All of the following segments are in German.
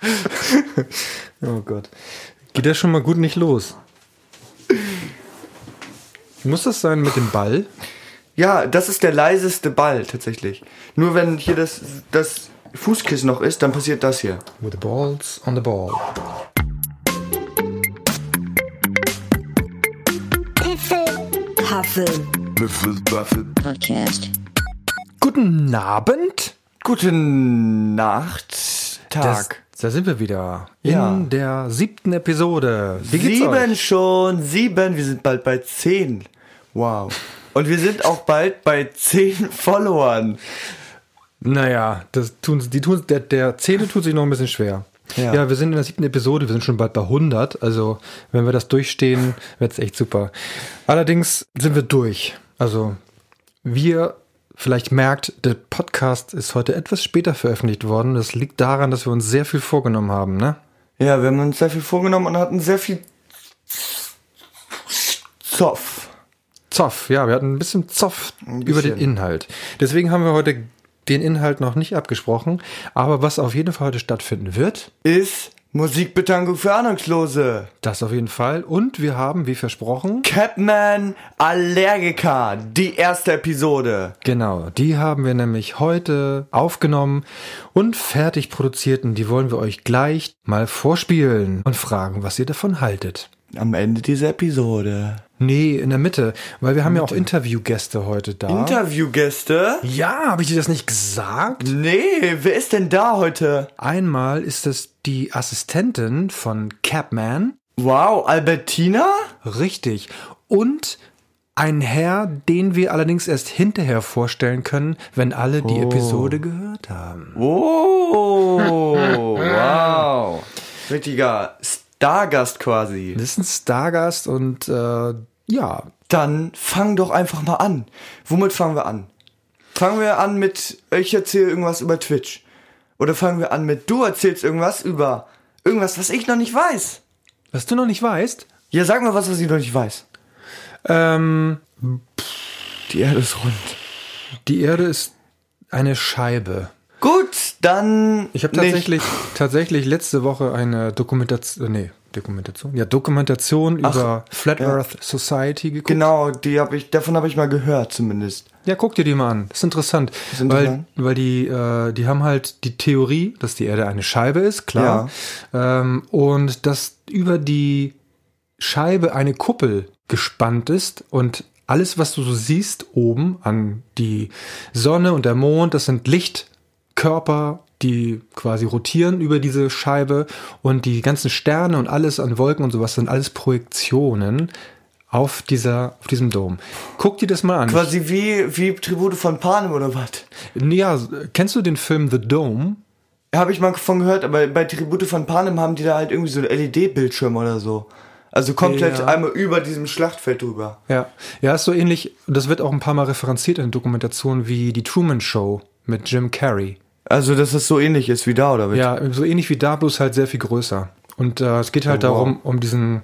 oh Gott. Geht das schon mal gut nicht los? Muss das sein mit dem Ball? Ja, das ist der leiseste Ball tatsächlich. Nur wenn hier das, das Fußkissen noch ist, dann passiert das hier. With the balls on the ball. Podcast. Guten Abend. Guten Nacht, Tag. Das, da sind wir wieder. Ja. In der siebten Episode. Wie geht's sieben euch? schon, sieben. Wir sind bald bei zehn. Wow. Und wir sind auch bald bei zehn Followern. Naja, das tun, die tun, der, der Zähne tut sich noch ein bisschen schwer. Ja. Ja. wir sind in der siebten Episode, wir sind schon bald bei 100. Also, wenn wir das durchstehen, wird's echt super. Allerdings sind wir durch. Also, wir vielleicht merkt, der Podcast ist heute etwas später veröffentlicht worden. Das liegt daran, dass wir uns sehr viel vorgenommen haben, ne? Ja, wir haben uns sehr viel vorgenommen und hatten sehr viel Zoff. Zoff, ja, wir hatten ein bisschen Zoff Ein über den bisschen. Inhalt. Deswegen haben wir heute den Inhalt noch nicht abgesprochen. Aber was auf jeden Fall heute stattfinden wird, Ist Musikbetankung für Ahnungslose. das auf jeden Fall. Und wir haben, wie versprochen, Catman Allergiker, die erste Episode. genau, die haben wir nämlich heute aufgenommen und fertig produziert. Und die wollen wir euch gleich mal vorspielen und fragen, was ihr davon haltet. Am Ende dieser Episode. Nee, in der Mitte, weil wir haben ja auch Interviewgäste heute da. Interviewgäste? ja, habe ich dir das nicht gesagt? Nee, wer ist denn da heute? Einmal ist es die Assistentin von Capman. Wow, Albertina? Richtig. Und ein Herr, den wir allerdings erst hinterher vorstellen können, wenn alle die Episode gehört haben. Oh, wow. Richtiger Stargast quasi. Das ist ein Stargast und äh, ja, Dann fang doch einfach mal an. Womit fangen wir an? Fangen wir an mit, ich erzähle irgendwas über Twitch. Oder fangen wir an mit, du erzählst irgendwas über irgendwas, was ich noch nicht weiß. was du noch nicht weißt, Ja, sag mal was, was ich noch nicht weiß. ähm, Die Erde ist rund. die Erde ist eine Scheibe. Gut, dann. Ich habe nicht. tatsächlich, tatsächlich letzte Woche eine Dokumentation, nee, Dokumentation, ja, Dokumentation Ach, über Flat ja. Earth Society geguckt. Genau, die hab ich, davon habe ich mal gehört zumindest. Ja, guck dir die mal an. Das ist interessant. ist interessant. Weil, weil die, äh, die haben halt die Theorie, dass die Erde eine Scheibe ist, klar. Ähm, und dass über die Scheibe eine Kuppel gespannt ist und alles, was du so siehst oben an die Sonne und der Mond, das sind Lichtkörper, die quasi rotieren über diese Scheibe und die ganzen Sterne und alles an Wolken und sowas sind alles Projektionen auf dieser, auf diesem Dom. Guck dir das mal an. Quasi wie, wie Tribute von Panem oder was? Ja, kennst du den Film The Dome? Habe ich mal von gehört, aber bei Tribute von Panem haben die da halt irgendwie so einen LED-Bildschirm oder so. Also komplett Ja. einmal über diesem Schlachtfeld drüber. Ja. Ja, ist so ähnlich, das wird auch ein paar Mal referenziert in Dokumentationen wie die Truman Show mit Jim Carrey. Also, dass es so ähnlich ist wie da, oder? Ja, so ähnlich wie da, bloß halt sehr viel größer. Und äh, es geht halt Oh, wow. darum, um diesen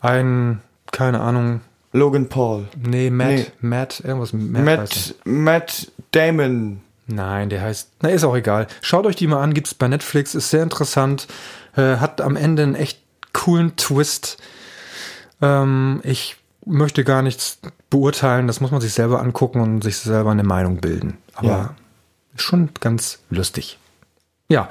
einen, keine Ahnung, Logan Paul. nee, Matt, Nee. Matt, irgendwas Matt. Matt, Matt Damon. Nein, der heißt, na, ist auch egal. Schaut euch die mal an, gibt's bei Netflix, ist sehr interessant, äh, hat am Ende einen echt coolen Twist. Ähm, ich möchte gar nichts beurteilen, das muss man sich selber angucken und sich selber eine Meinung bilden. Aber Ja. Schon ganz lustig. Ja,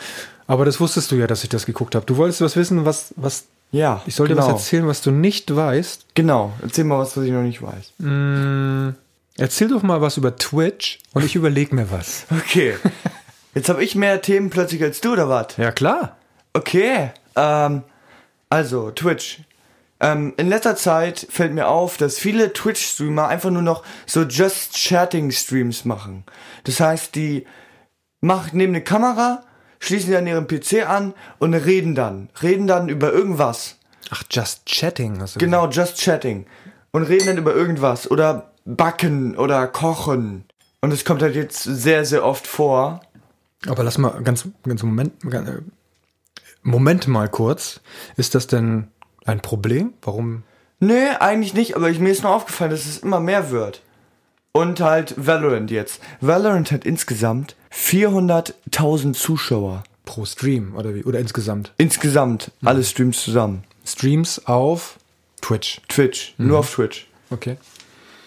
aber das wusstest du ja, dass ich das geguckt habe. Du wolltest was wissen, was, was, Ja. ich soll dir genau. was erzählen, was du nicht weißt. Genau. Erzähl mal was, was ich noch nicht weiß. Mm, erzähl doch mal was über Twitch und ich überleg mir was. Okay. Jetzt habe ich mehr Themen plötzlich als du, oder was? Ja, klar. Okay. Ähm, also, Twitch. Ähm, in letzter Zeit fällt mir auf, dass viele Twitch-Streamer einfach nur noch so Just Chatting-Streams machen. Das heißt, die machen neben eine Kamera, schließen dann ihren PC an und reden dann. Reden dann über irgendwas. Ach, Just Chatting hast du Genau, Just Chatting. Und reden dann über irgendwas. Oder backen oder kochen. Und es kommt halt jetzt sehr, sehr oft vor. Aber lass mal ganz, ganz Moment, äh, Moment mal kurz. Ist das denn ein Problem? Warum? Nee, eigentlich nicht, aber ich, mir ist nur aufgefallen, dass es immer mehr wird. Und halt Valorant jetzt. Valorant hat insgesamt 400.000 Zuschauer. pro Stream oder wie? Oder insgesamt? Insgesamt alle Streams zusammen. Streams auf Twitch. Twitch, nur auf Twitch. Okay.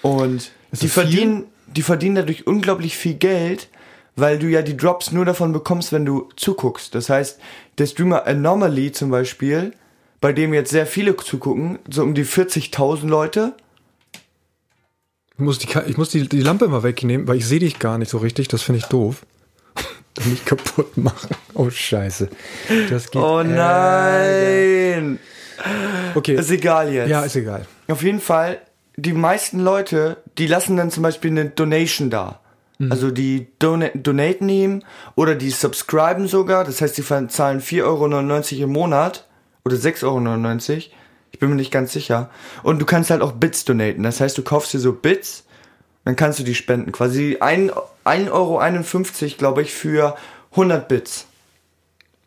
Und Ist die verdienen, die verdienen dadurch unglaublich viel Geld, weil du ja die Drops nur davon bekommst, wenn du zuguckst. Das heißt, der Streamer Anomaly zum Beispiel, bei dem jetzt sehr viele zugucken, so um die 40.000 Leute. Ich muss die, ich muss die, die Lampe mal wegnehmen, weil ich sehe dich gar nicht so richtig. Das finde ich doof. Dann nicht kaputt machen. Oh, scheiße. Das geht. Oh nein! Okay. Ist egal jetzt. Ja, ist egal. Auf jeden Fall, die meisten Leute, die lassen dann zum Beispiel eine Donation da. Also die Dona donaten ihm oder die subscriben sogar. Das heißt, die zahlen 4,99 Euro im Monat oder 6,99 Euro. Ich bin mir nicht ganz sicher. Und du kannst halt auch Bits donaten. Das heißt, du kaufst dir so Bits, dann kannst du die spenden. Quasi ein- 1,51 Euro, glaube ich, für 100 Bits.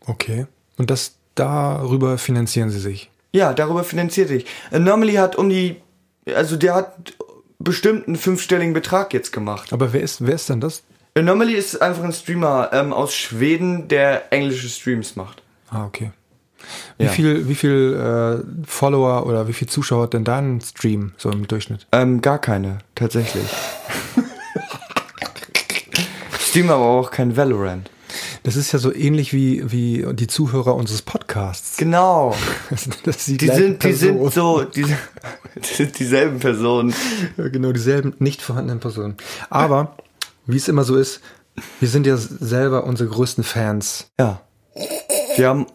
Okay. Und das darüber finanzieren sie sich. Ja, darüber finanziert sich. Anomaly hat um die, also der hat bestimmt einen fünfstelligen Betrag jetzt gemacht. Aber wer ist, wer ist denn das? Anomaly ist einfach ein Streamer ähm, aus Schweden, der englische Streams macht. Ah, okay. Wie Ja. viel, wie viel äh, Follower oder wie viel Zuschauer hat denn dein Stream so im Durchschnitt? Ähm, gar keine, tatsächlich. Streamer aber auch kein Valorant. Das ist ja so ähnlich wie, wie die Zuhörer unseres Podcasts. Genau. Die, Die sind, die sind so, die, die sind dieselben Personen. Ja, genau, dieselben nicht vorhandenen Personen. Aber, wie es immer so ist, wir sind ja selber unsere größten Fans. Ja. Wir haben,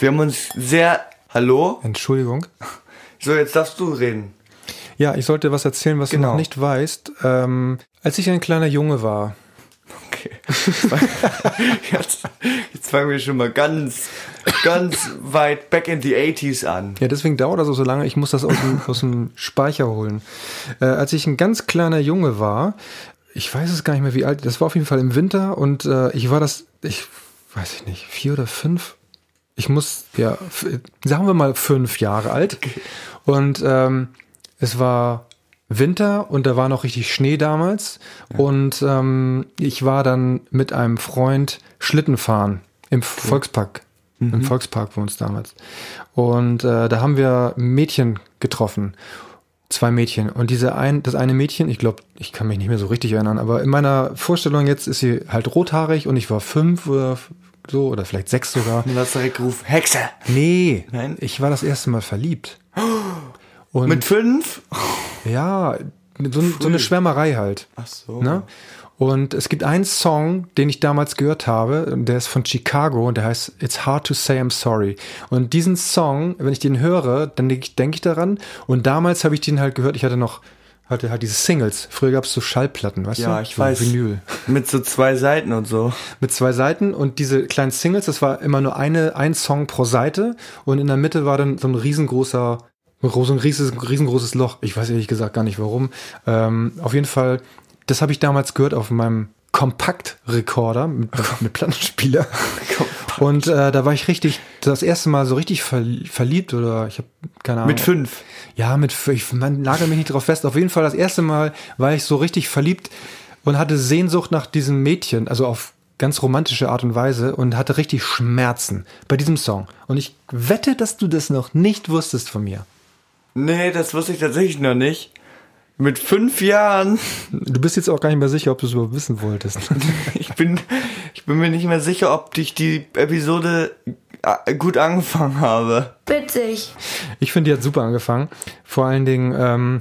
wir haben uns sehr, hallo? Entschuldigung. So, jetzt darfst du reden. Ja, ich sollte was erzählen, was du Genau. noch nicht weißt. Ähm, als ich ein kleiner Junge war, Okay. Jetzt, jetzt fangen wir schon mal ganz, ganz weit back in the 80s an. Ja, deswegen dauert das auch so lange. Ich muss das aus dem, aus dem Speicher holen. Äh, als ich ein ganz kleiner Junge war, ich weiß es gar nicht mehr, wie alt, das war auf jeden Fall im Winter und äh, ich war das, ich weiß ich nicht, vier oder fünf. Ich muss, ja, sagen wir mal fünf Jahre alt. Und ähm, es war Winter und da war noch richtig Schnee damals. Und ähm, ich war dann mit einem Freund Schlitten fahren im Volkspark. Im Volkspark bei uns damals. Und äh, da haben wir Mädchen getroffen. Zwei Mädchen. Und diese ein, das eine Mädchen, ich glaube, ich kann mich nicht mehr so richtig erinnern, aber in meiner Vorstellung jetzt ist sie halt rothaarig und ich war fünf oder so oder vielleicht sechs sogar. Und hast direkt gerufen, Hexe! Nee, Nein? ich war das erste Mal verliebt. Und Mit fünf? ja, so, so eine Schwärmerei halt. Ach so. Ne? Und es gibt einen Song, den ich damals gehört habe, der ist von Chicago und der heißt It's Hard to Say I'm Sorry. Und diesen Song, wenn ich den höre, dann denke ich, denk ich daran. Und damals habe ich den halt gehört, ich hatte noch, hatte halt diese Singles. Früher gab es so Schallplatten, weißt du? Ja, ich so weiß. Vinyl. Mit so zwei Seiten und so. Mit zwei Seiten und diese kleinen Singles, das war immer nur eine, ein Song pro Seite und in der Mitte war dann so ein riesengroßer, so ein riesengroßes Loch. Ich weiß ehrlich gesagt gar nicht warum. Ähm, auf jeden Fall, das habe ich damals gehört auf meinem Kompaktrekorder mit, mit Plattenspieler. Und äh, da war ich richtig, das erste Mal so richtig verl- verliebt oder ich habe keine Ahnung. Mit fünf. Ja, mit, ich man nagel mich nicht drauf fest. Auf jeden Fall das erste Mal war ich so richtig verliebt und hatte Sehnsucht nach diesem Mädchen, also auf ganz romantische Art und Weise und hatte richtig Schmerzen bei diesem Song. Und ich wette, dass du das noch nicht wusstest von mir. Nee, das wusste ich tatsächlich noch nicht. Mit fünf Jahren. Du bist jetzt auch gar nicht mehr sicher, ob du es überhaupt wissen wolltest. Ich bin, ich bin mir nicht mehr sicher, ob ich die Episode äh, gut angefangen habe. Witzig. Ich finde, die hat super angefangen. Vor allen Dingen ähm,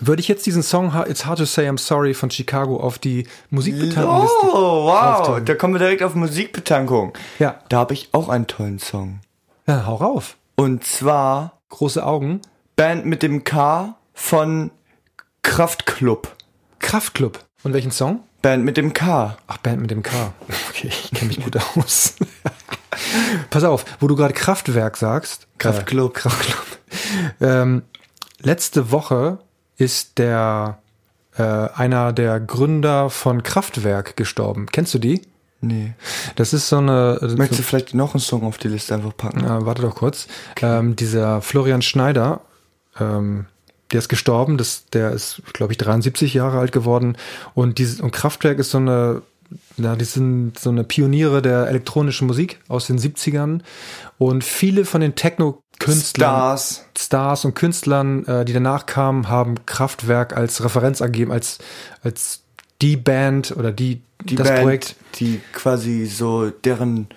würde ich jetzt diesen Song It's Hard to Say I'm Sorry von Chicago auf die Musikbeteiligungsliste. Oh, wow. Da kommen wir direkt auf Musikbetankung. Ja. Da habe ich auch einen tollen Song. Ja, hau rauf. Und zwar Große Augen. Band mit dem K von Kraftklub. Kraftklub. Und welchen Song? Band mit dem K. Ach, Band mit dem K. Okay, ich kenne mich gut aus. Pass auf, wo du gerade Kraftwerk sagst. Kraftklub. Äh, Kraftklub. Ähm, letzte Woche ist der äh, einer der Gründer von Kraftwerk gestorben. Kennst du die? Nee. Das ist so eine. Möchtest du vielleicht noch einen Song auf die Liste einfach packen? Äh, warte doch kurz. Ähm, dieser Florian Schneider, ähm, der ist gestorben. Das, der ist, glaube ich, 73 Jahre alt geworden. Und, dieses, und Kraftwerk ist so eine ja, die sind so eine Pioniere der elektronischen Musik aus den 70ern. Und viele von den Techno-Künstlern, Stars. Stars und Künstlern, äh, die danach kamen, haben Kraftwerk als Referenz angegeben, als, als die Band oder die, Die das Band, Projekt. die quasi so deren,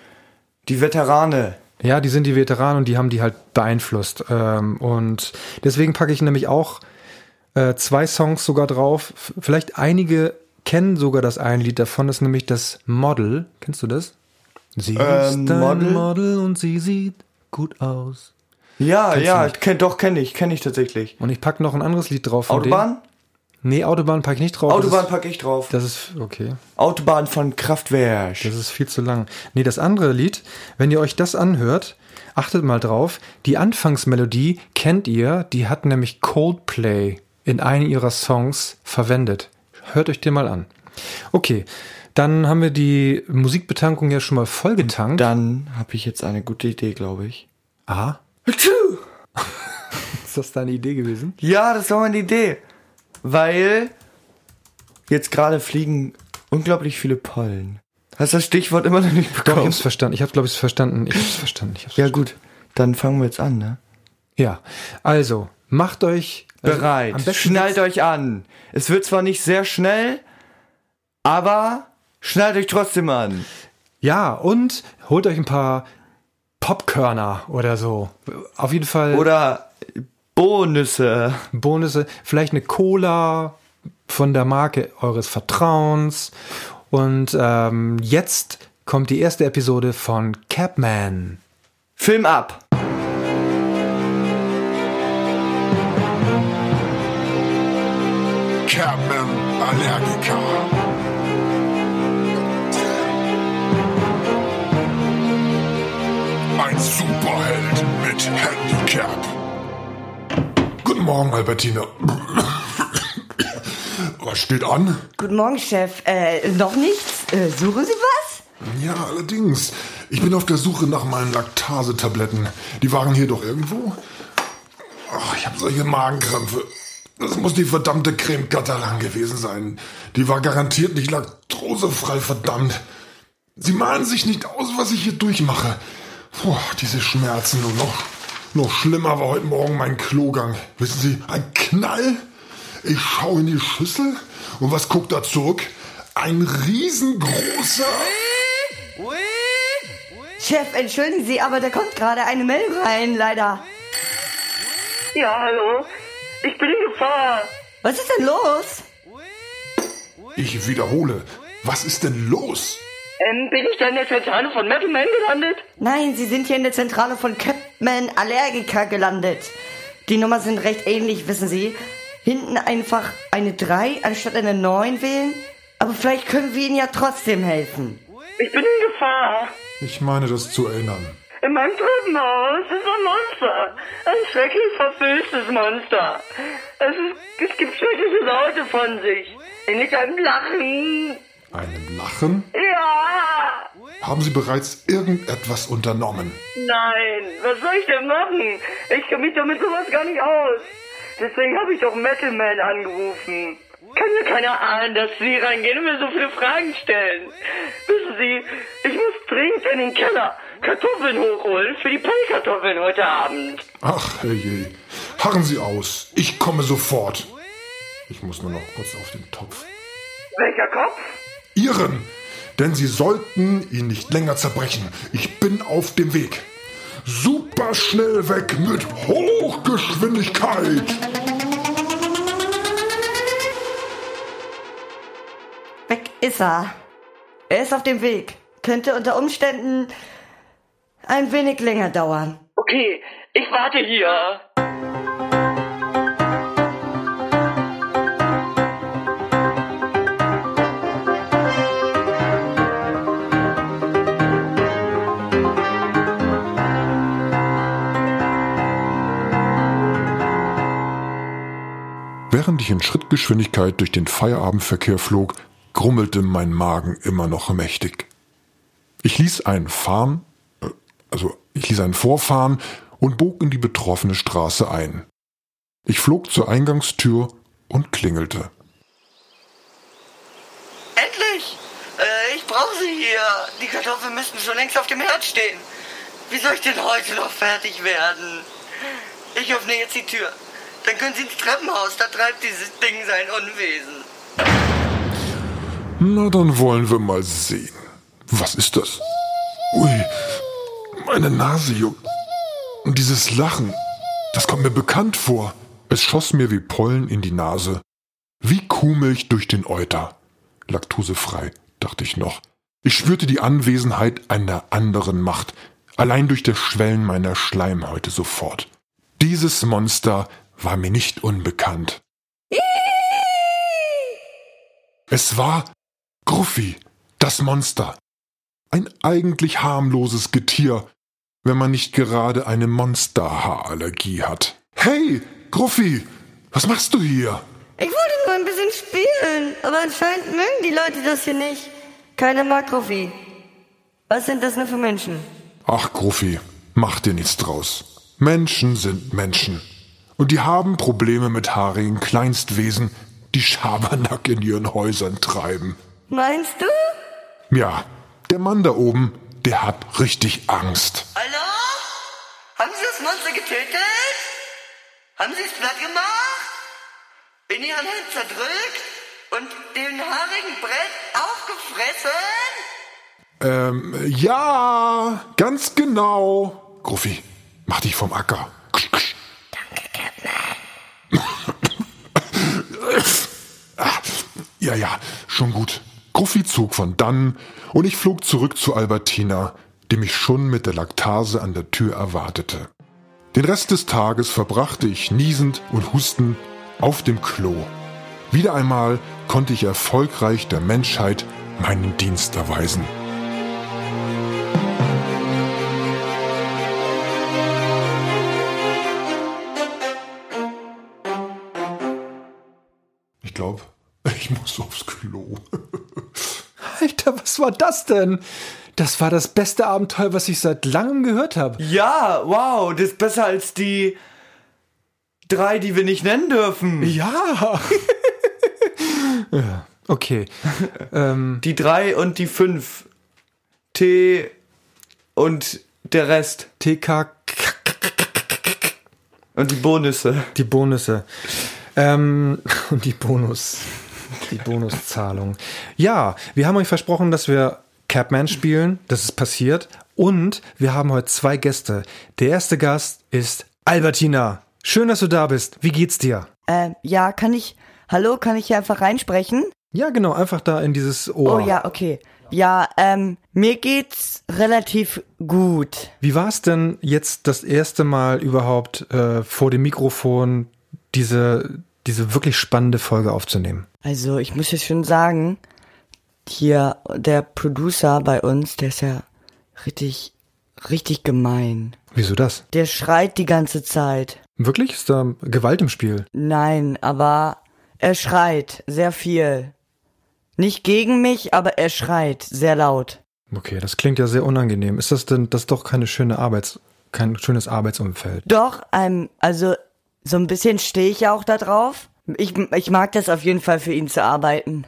die Veterane. Ja, die sind die Veteranen und die haben die halt beeinflusst. Ähm, und deswegen packe ich nämlich auch äh, zwei Songs sogar drauf. Vielleicht einige kennen sogar das ein Lied davon, das ist nämlich das Model. Kennst du das? Sie Ähm, ist ein Model? Model? und sie sieht gut aus. Ja, Kennst ja, kenn, doch, kenne ich, kenne ich tatsächlich. Und ich packe noch ein anderes Lied drauf. von Autobahn? Denen. Nee, Autobahn packe ich nicht drauf. Autobahn packe ich drauf. das ist okay. Autobahn von Kraftwerk. Das ist viel zu lang. Nee, das andere Lied, wenn ihr euch das anhört, achtet mal drauf, die Anfangsmelodie kennt ihr, die hat nämlich Coldplay in einem ihrer Songs verwendet. Hört euch den mal an. Okay, dann haben wir die Musikbetankung ja schon mal vollgetankt. Dann habe ich jetzt eine gute Idee, glaube ich. Ah, ist das deine Idee gewesen? Ja, das war meine Idee. Weil jetzt gerade fliegen unglaublich viele Pollen. Hast du das Stichwort immer noch nicht Doch, ich bekommen? hab's verstanden. Ich habe, glaube ich, verstanden. Ich hab's verstanden. Ich hab's ja gut, dann fangen wir jetzt an, ne? Ja, also macht euch also, Bereit. besten Schnallt euch an. Es wird zwar nicht sehr schnell, aber schnallt euch trotzdem an. Ja, und holt euch ein paar Popkörner oder so. Auf jeden Fall Oder Bonusse. Bonusse, vielleicht eine Cola von der Marke eures Vertrauens. Und ähm, jetzt kommt die erste Episode von Capman. Film ab. Capman Allergiker. Ein Superheld mit Handicap. Guten Morgen, Albertina. Was steht an? Guten Morgen, Chef. Äh, noch nichts? Äh, suchen Sie was? Ja, allerdings. Ich bin auf der Suche nach meinen Laktasetabletten. Die waren hier doch irgendwo. Ach, ich habe solche Magenkrämpfe. Das muss die verdammte Creme Catalan gewesen sein. Die war garantiert nicht laktosefrei, verdammt. Sie malen sich nicht aus, was ich hier durchmache. Puh, diese Schmerzen und noch, noch schlimmer war heute Morgen mein Klogang. Wissen Sie, ein Knall? Ich schaue in die Schüssel und was guckt da zurück? Ein riesengroßer... Chef, entschuldigen Sie, aber da kommt gerade eine Meldung rein, leider. Ja, hallo. Ich bin in Gefahr. Was ist denn los? Ich wiederhole, was ist denn los? Ähm, bin ich da in der Zentrale von Metal Man gelandet? Nein, Sie sind hier in der Zentrale von Capman Allergiker gelandet. Die Nummer sind recht ähnlich, wissen Sie. Hinten einfach eine 3 anstatt eine 9 wählen. Aber vielleicht können wir Ihnen ja trotzdem helfen. Ich bin in Gefahr. Ich meine, das zu erinnern. In meinem Treppenhaus ist ein Monster. Ein schrecklich verfülltes Monster. Es, ist, es gibt schreckliche Laute von sich. Ähnlich einem Lachen. Einem Lachen? Ja! Haben Sie bereits irgendetwas unternommen? Nein, was soll ich denn machen? Ich kenne mich doch mit sowas gar nicht aus. Deswegen habe ich doch Metal Man angerufen. Kann ja keiner ahnen, dass Sie reingehen und mir so viele Fragen stellen. Wissen Sie, ich muss dringend in den Keller Kartoffeln hochholen für die Pellkartoffeln heute Abend. Ach, herrje. Harren Sie aus. Ich komme sofort. Ich muss nur noch kurz auf den Topf. Welcher Kopf? Ihren! Denn Sie sollten ihn nicht länger zerbrechen. Ich bin auf dem Weg. Super schnell weg mit Hochgeschwindigkeit. Weg ist er. Er ist auf dem Weg. Könnte unter Umständen ein wenig länger dauern. Okay, ich warte hier. Während ich in Schrittgeschwindigkeit durch den Feierabendverkehr flog, grummelte mein Magen immer noch mächtig. Ich ließ einen Fahren, äh, also ich ließ einen vorfahren und bog in die betroffene Straße ein. Ich flog zur Eingangstür und klingelte. Endlich! Äh, brauche sie hier. Die Kartoffeln müssten schon längst auf dem Herd stehen. Wie soll ich denn heute noch fertig werden? Ich öffne jetzt die Tür. Dann können Sie ins Treppenhaus. Da treibt dieses Ding sein Unwesen. Na, dann wollen wir mal sehen. Was ist das? Ui, meine Nase juckt. Und dieses Lachen, das kommt mir bekannt vor. Es schoss mir wie Pollen in die Nase. Wie Kuhmilch durch den Euter. Laktosefrei, dachte ich noch. Ich spürte die Anwesenheit einer anderen Macht, allein durch das Schwellen meiner Schleimhäute sofort. Dieses Monster war mir nicht unbekannt. Es war Gruffi, das Monster. Ein eigentlich harmloses Getier, wenn man nicht gerade eine Monsterhaarallergie hat. Hey, Gruffi, was machst du hier? Ich wollte nur ein bisschen spielen, aber anscheinend mögen die Leute das hier nicht. Keine Makrophie. Was sind das nur für Menschen? Ach, Gruffi, mach dir nichts draus. Menschen sind Menschen. Und die haben Probleme mit haarigen Kleinstwesen, die Schabernack in ihren Häusern treiben. Meinst du? Ja, der Mann da oben, der hat richtig Angst. Hallo? Haben Sie das Monster getötet? Haben Sie es platt gemacht? In Ihren Händen zerdrückt? Und den haarigen Brett aufgefressen? Ähm, ja, ganz genau. Gruffi, mach dich vom Acker. Ah, Ja, ja, schon gut. Gruffi zog von dann und ich flog zurück zu Albertina, die mich schon mit der Laktase an der Tür erwartete. Den Rest des Tages verbrachte ich niesend und hustend auf dem Klo. Wieder einmal konnte ich erfolgreich der Menschheit meinen Dienst erweisen. Ich muss aufs Klo. Alter, was war das denn? Das war das beste Abenteuer, was ich seit langem gehört habe. Ja, wow, das ist besser als die drei, die wir nicht nennen dürfen. Ja. ja okay. ähm, Die drei und die fünf. T und der Rest. TK, Und die Bonusse. die Bonusse. Ähm, und die Bonus. Die Bonuszahlung. Ja, wir haben euch versprochen, dass wir Capman spielen. Das ist passiert. Und wir haben heute zwei Gäste. Der erste Gast ist Albertina. Schön, dass du da bist. Wie geht's dir? Ähm, ja, kann ich. Hallo, kann ich hier einfach reinsprechen? Ja, genau, einfach da in dieses Ohr. Oh ja, okay. Ja, ähm, mir geht's relativ gut. Wie war es denn jetzt das erste Mal überhaupt äh, vor dem Mikrofon diese, diese wirklich spannende Folge aufzunehmen? Also, ich muss jetzt schon sagen, hier der Producer bei uns, der ist ja richtig, richtig gemein. Wieso das? Der schreit die ganze Zeit. Wirklich? Ist da Gewalt im Spiel? Nein, aber er schreit sehr viel. Nicht gegen mich, aber er schreit sehr laut. Okay, das klingt ja sehr unangenehm. Ist das denn, das ist doch keine schöne Arbeits, kein schönes Arbeitsumfeld? Doch, ähm, also so ein bisschen stehe ich ja auch da drauf. Ich, ich mag das auf jeden Fall für ihn zu arbeiten,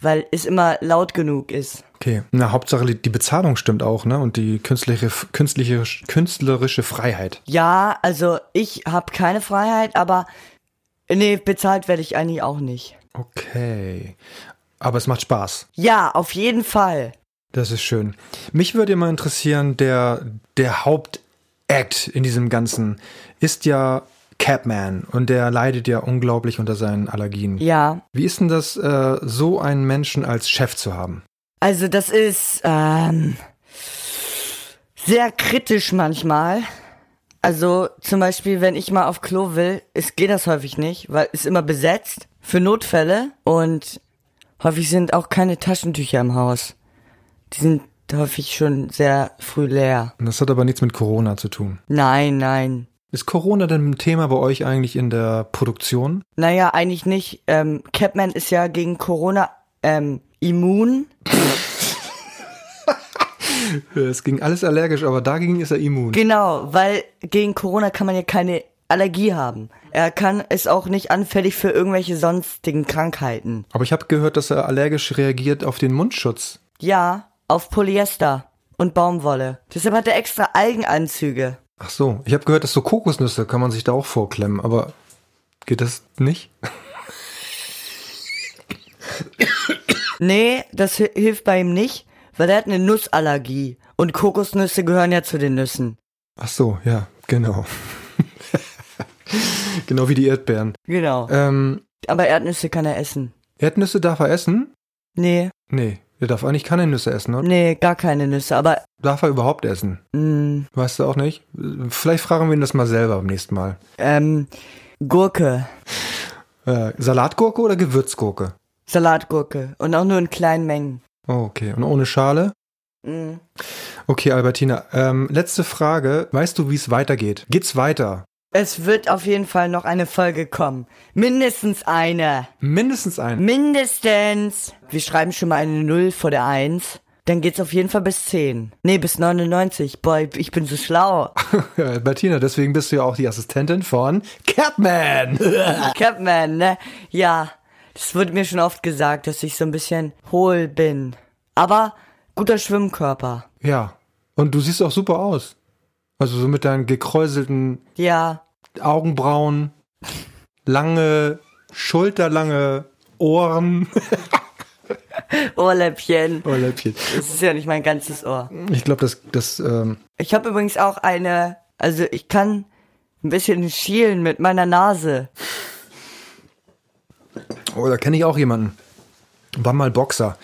weil es immer laut genug ist. Okay, na Hauptsache die Bezahlung stimmt auch, ne? Und die künstliche, künstliche, künstlerische Freiheit. Ja, also ich habe keine Freiheit, aber nee, bezahlt werde ich eigentlich auch nicht. Okay, aber es macht Spaß. Ja, auf jeden Fall. Das ist schön. Mich würde mal interessieren, der, der Hauptact in diesem Ganzen ist ja Capman und der leidet ja unglaublich unter seinen Allergien. Ja, Wie ist denn das, äh, so einen Menschen als Chef zu haben? also das ist ähm, sehr kritisch manchmal. Also zum Beispiel, wenn ich mal auf Klo will, es geht das häufig nicht, weil es immer besetzt für Notfälle und häufig sind auch keine Taschentücher im Haus. Die sind häufig schon sehr früh leer. Das hat aber nichts mit Corona zu tun. Nein, nein. Ist Corona denn ein Thema bei euch eigentlich in der Produktion? Naja, eigentlich nicht. Ähm, Capman ist ja gegen Corona ähm, immun. Es ging alles allergisch, aber dagegen ist er immun. Genau, weil gegen Corona kann man ja keine Allergie haben. Er kann ist auch nicht anfällig für irgendwelche sonstigen Krankheiten. Aber ich habe gehört, dass er allergisch reagiert auf den Mundschutz. Ja, auf Polyester und Baumwolle. Deshalb hat er extra Algenanzüge. Ach so, ich habe gehört, dass so Kokosnüsse kann man sich da auch vorklemmen, aber geht das nicht? Nee, das hi- hilft bei ihm nicht, weil er hat eine Nussallergie. Und Kokosnüsse gehören ja zu den Nüssen. Ach so, ja, genau. genau wie die Erdbeeren. Genau. Ähm, Aber Erdnüsse kann er essen. Erdnüsse darf er essen? Nee, Nee, er darf eigentlich keine Nüsse essen, oder? nee, gar keine Nüsse. Aber, Darf er überhaupt essen? mh, Weißt du auch nicht? Vielleicht fragen wir ihn das mal selber beim nächsten Mal. ähm, Gurke. Äh, Salatgurke oder Gewürzgurke? Salatgurke. Und auch nur in kleinen Mengen. Oh, okay. Und ohne Schale? Mhm. Okay, Albertina. Ähm, letzte Frage. Weißt du, wie es weitergeht? Geht's weiter? Es wird auf jeden Fall noch eine Folge kommen. Mindestens eine. Mindestens ein. Mindestens. Wir schreiben schon mal eine Null vor der Eins. Dann geht's auf jeden Fall bis 10. Nee, bis 99. Boah, ich bin so schlau. Albertina, deswegen bist du ja auch die Assistentin von Catman. Capman, ne? Ja, das wurde mir schon oft gesagt, dass ich so ein bisschen hohl bin. Aber guter Schwimmkörper. ja. Und du siehst auch super aus. Also so mit deinen gekräuselten Ja, Augenbrauen, lange, schulterlange Ohren. Ohrläppchen. Ohrläppchen. Das ist ja nicht mein ganzes Ohr. Ich glaube, das, das, ähm, Ich habe übrigens auch eine, also ich kann ein bisschen schielen mit meiner Nase. oh, da kenne ich auch jemanden. War mal Boxer.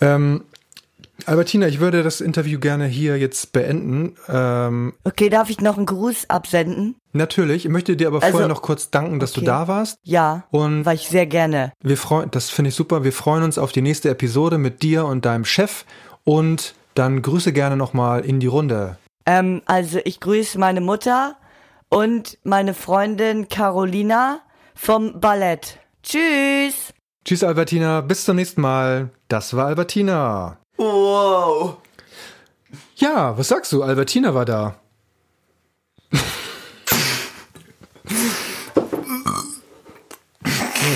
Ähm, Albertina, ich würde das Interview gerne hier jetzt beenden. Ähm, Okay, darf ich noch einen Gruß absenden? natürlich, ich möchte dir aber Also, vorher noch kurz danken, dass du okay. da warst. Ja, Und war ich sehr gerne. wir freuen, das finde ich super. Wir freuen uns auf die nächste Episode mit dir und deinem Chef. Und dann grüße gerne nochmal in die Runde. Ähm, also ich grüße meine Mutter und meine Freundin Carolina vom Ballett. Tschüss! Tschüss, Albertina. Bis zum nächsten Mal. Das war Albertina. Wow. Ja, was sagst du? Albertina war da.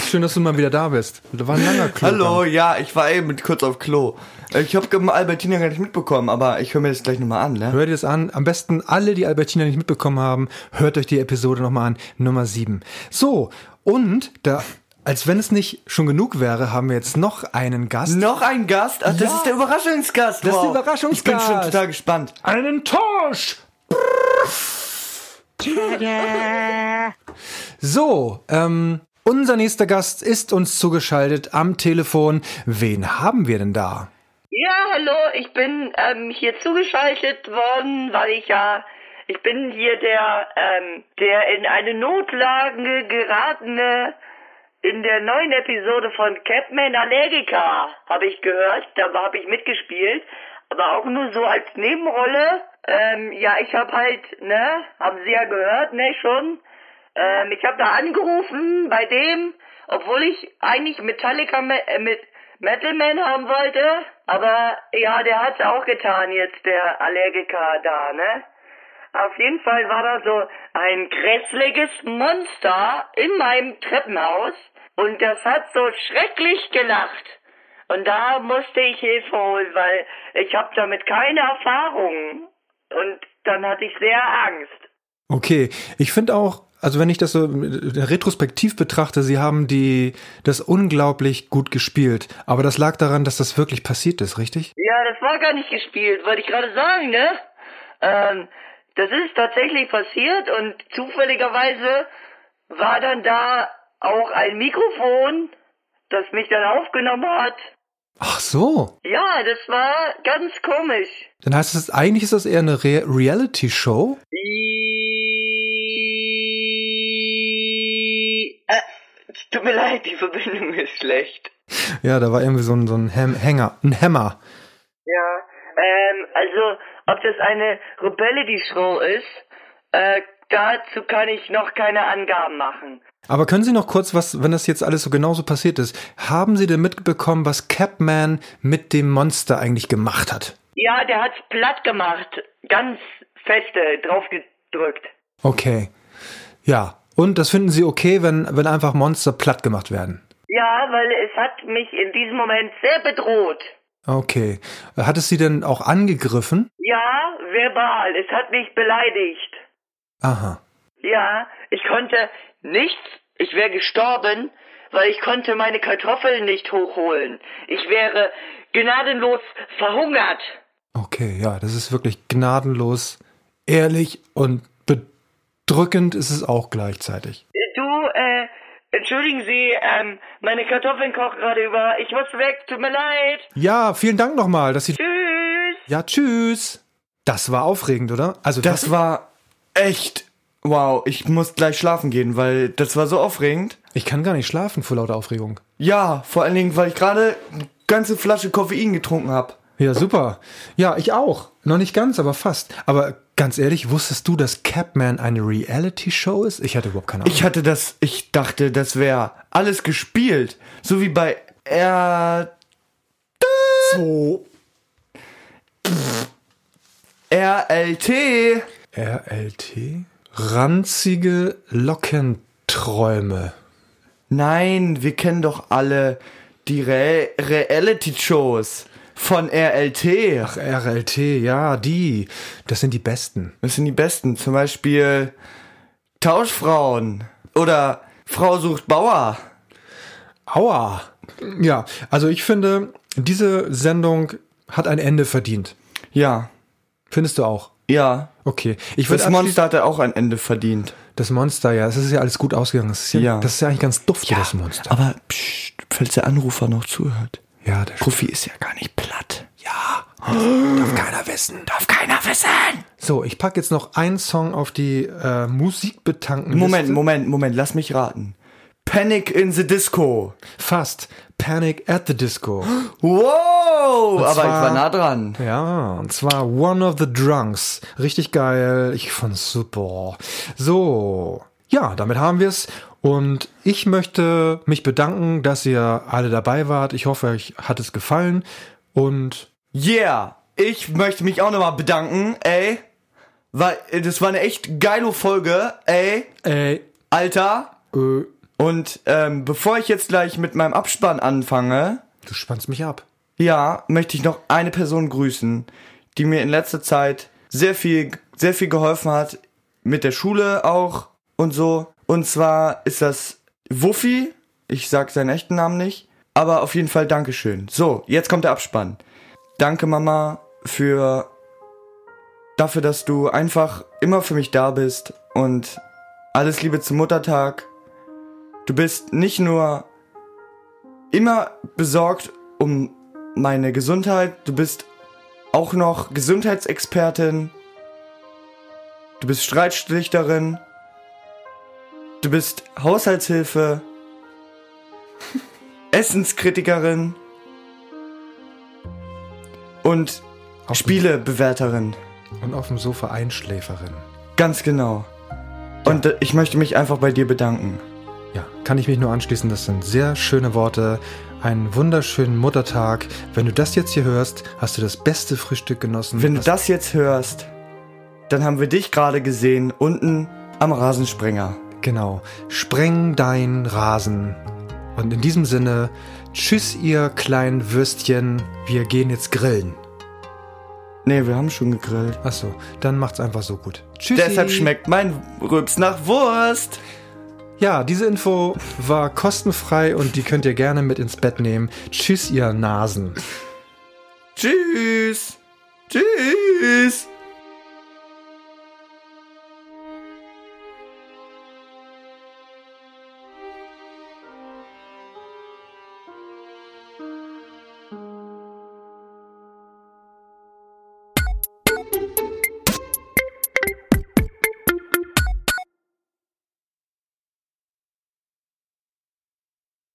Schön, dass du mal wieder da bist. Da war ein langer Klo. Hallo, ja, ich war eben kurz auf Klo. Ich habe Albertina gar nicht mitbekommen, aber ich höre mir das gleich nochmal an, ne? Hört ihr es an? Am besten alle, die Albertina nicht mitbekommen haben, hört euch die Episode nochmal an, Nummer 7. So, und da, als wenn es nicht schon genug wäre, haben wir jetzt noch einen Gast. Noch ein Gast? Ach, das Ja. ist der Überraschungsgast. Das ist der. Überraschungsgast. Ich bin schon total gespannt. Einen Torsch! So, ähm, unser nächster Gast ist uns zugeschaltet am Telefon. Wen haben wir denn da? Ja, hallo, ich bin ähm, hier zugeschaltet worden, weil ich ja, ich bin hier der, ähm, der in eine Notlage geratene, in der neuen Episode von Capman Allergica, habe ich gehört, da habe ich mitgespielt, aber auch nur so als Nebenrolle. Ähm, ja, ich habe halt, ne, haben Sie ja gehört, ne, schon. Ähm, ich habe da angerufen bei dem, obwohl ich eigentlich Metallica me äh, mit Metal Man haben wollte, aber ja, der hat's auch getan jetzt, der Allergiker da, ne? Auf jeden Fall war da so ein grässliches Monster in meinem Treppenhaus und das hat so schrecklich gelacht. Und da musste ich Hilfe holen, weil ich habe damit keine Erfahrung. Und dann hatte ich sehr Angst. Okay, ich finde auch, also wenn ich das so retrospektiv betrachte, sie haben die das unglaublich gut gespielt, aber das lag daran, dass das wirklich passiert ist, richtig? Ja, das war gar nicht gespielt, wollte ich gerade sagen, ne? Ähm, das ist tatsächlich passiert und zufälligerweise war dann da auch ein Mikrofon, das mich dann aufgenommen hat. Ach so. Ja, das war ganz komisch. Dann heißt es, eigentlich ist das eher eine Re Reality-Show. Äh, tut mir leid, die Verbindung ist schlecht. Ja, da war irgendwie so ein, so ein Hänger, ein Hammer. Ja, ähm, also, ob das eine Rebellity-Show ist, äh, dazu kann ich noch keine Angaben machen. Aber können Sie noch kurz was, wenn das jetzt alles so genauso passiert ist, haben Sie denn mitbekommen, was Capman mit dem Monster eigentlich gemacht hat? Ja, der hat's platt gemacht. Ganz feste drauf gedrückt. Okay. Ja. Und das finden Sie okay, wenn, wenn einfach Monster platt gemacht werden? Ja, weil es hat mich in diesem Moment sehr bedroht. Okay. Hat es sie denn auch angegriffen? Ja, verbal. Es hat mich beleidigt. Aha. Ja, ich konnte nichts. Ich wäre gestorben, weil ich konnte meine Kartoffeln nicht hochholen. Ich wäre gnadenlos verhungert. Okay, ja, das ist wirklich gnadenlos, ehrlich und bedrückend ist es auch gleichzeitig. Du, äh, entschuldigen Sie, ähm, meine Kartoffeln kochen gerade über. Ich muss weg, tut mir leid. Ja, vielen Dank nochmal, dass Sie. Tschüss. Ja, tschüss. Das war aufregend, oder? Also Das war echt. Wow, ich muss gleich schlafen gehen, weil das war so aufregend. Ich kann gar nicht schlafen vor lauter Aufregung. Ja, vor allen Dingen, weil ich gerade eine ganze Flasche Koffein getrunken habe. Ja, super. Ja, ich auch. Noch nicht ganz, aber fast. Aber ganz ehrlich, wusstest du, dass Capman eine Reality-Show ist? Ich hatte überhaupt keine Ahnung. Ich hatte das, ich dachte, das wäre alles gespielt. So wie bei R. so. RLT. RLT? Ranzige Lockenträume. Nein, wir kennen doch alle die Re Reality-Shows von RLT. Ach, RLT, ja, die. Das sind die besten. Das sind die besten. Zum Beispiel Tauschfrauen oder Frau sucht Bauer. Aua. Ja, also ich finde, diese Sendung hat ein Ende verdient. Ja, Findest du auch? ja. Okay. Ich Das Monster hatte auch ein Ende verdient. Das Monster, ja, es ist ja alles gut ausgegangen. Das ist ja, Ja. Das ist ja eigentlich ganz dufte, das Monster. Aber pst, falls der Anrufer noch zuhört. Ja, der Profi ist ja gar nicht platt. Ja, darf keiner wissen. Darf keiner wissen. So, ich packe jetzt noch einen Song auf die äh, musikbetankten Moment. Moment, Moment, lass mich raten. Panic in the Disco. Fast. Panic at the Disco. Wow, aber ich zwar- war nah dran. Ja, und zwar One of the Drunks. Richtig geil. Ich fand's super. So, ja, damit haben wir's. Und ich möchte mich bedanken, dass ihr alle dabei wart. Ich hoffe, euch hat es gefallen. Und Yeah, ich möchte mich auch nochmal bedanken, ey. Weil das war eine echt geile Folge, ey. ey, Alter. äh, Und ähm, bevor ich jetzt gleich mit meinem Abspann anfange, du spannst mich ab. ja, möchte ich noch eine Person grüßen, die mir in letzter Zeit sehr viel, sehr viel geholfen hat. Mit der Schule auch und so. Und zwar ist das Wuffi. Ich sag seinen echten Namen nicht. Aber auf jeden Fall Dankeschön. So, jetzt kommt der Abspann. Danke, Mama, für dafür, dass du einfach immer für mich da bist und alles Liebe zum Muttertag. Du bist nicht nur immer besorgt um meine Gesundheit, du bist auch noch Gesundheitsexpertin, du bist Streitschlichterin, du bist Haushaltshilfe, Essenskritikerin und Auf- Spielebewerterin. Und auf dem Sofa Einschläferin. Ganz genau. Und äh, ich möchte mich einfach bei dir bedanken. Ja, kann ich mich nur anschließen. Das sind sehr schöne Worte. Einen wunderschönen Muttertag. Wenn du das jetzt hier hörst, hast du das beste Frühstück genossen. Wenn du das jetzt hörst, dann haben wir dich gerade gesehen unten am Rasensprenger. Genau. Spreng dein Rasen. Und in diesem Sinne, tschüss, ihr kleinen Würstchen. Wir gehen jetzt grillen. Nee, wir haben schon gegrillt. Achso, dann macht's einfach so gut. Tschüssi. Deshalb schmeckt mein Rübs nach Wurst. Ja, diese Info war kostenfrei und die könnt ihr gerne mit ins Bett nehmen. Tschüss, ihr Nasen. Tschüss. Tschüss.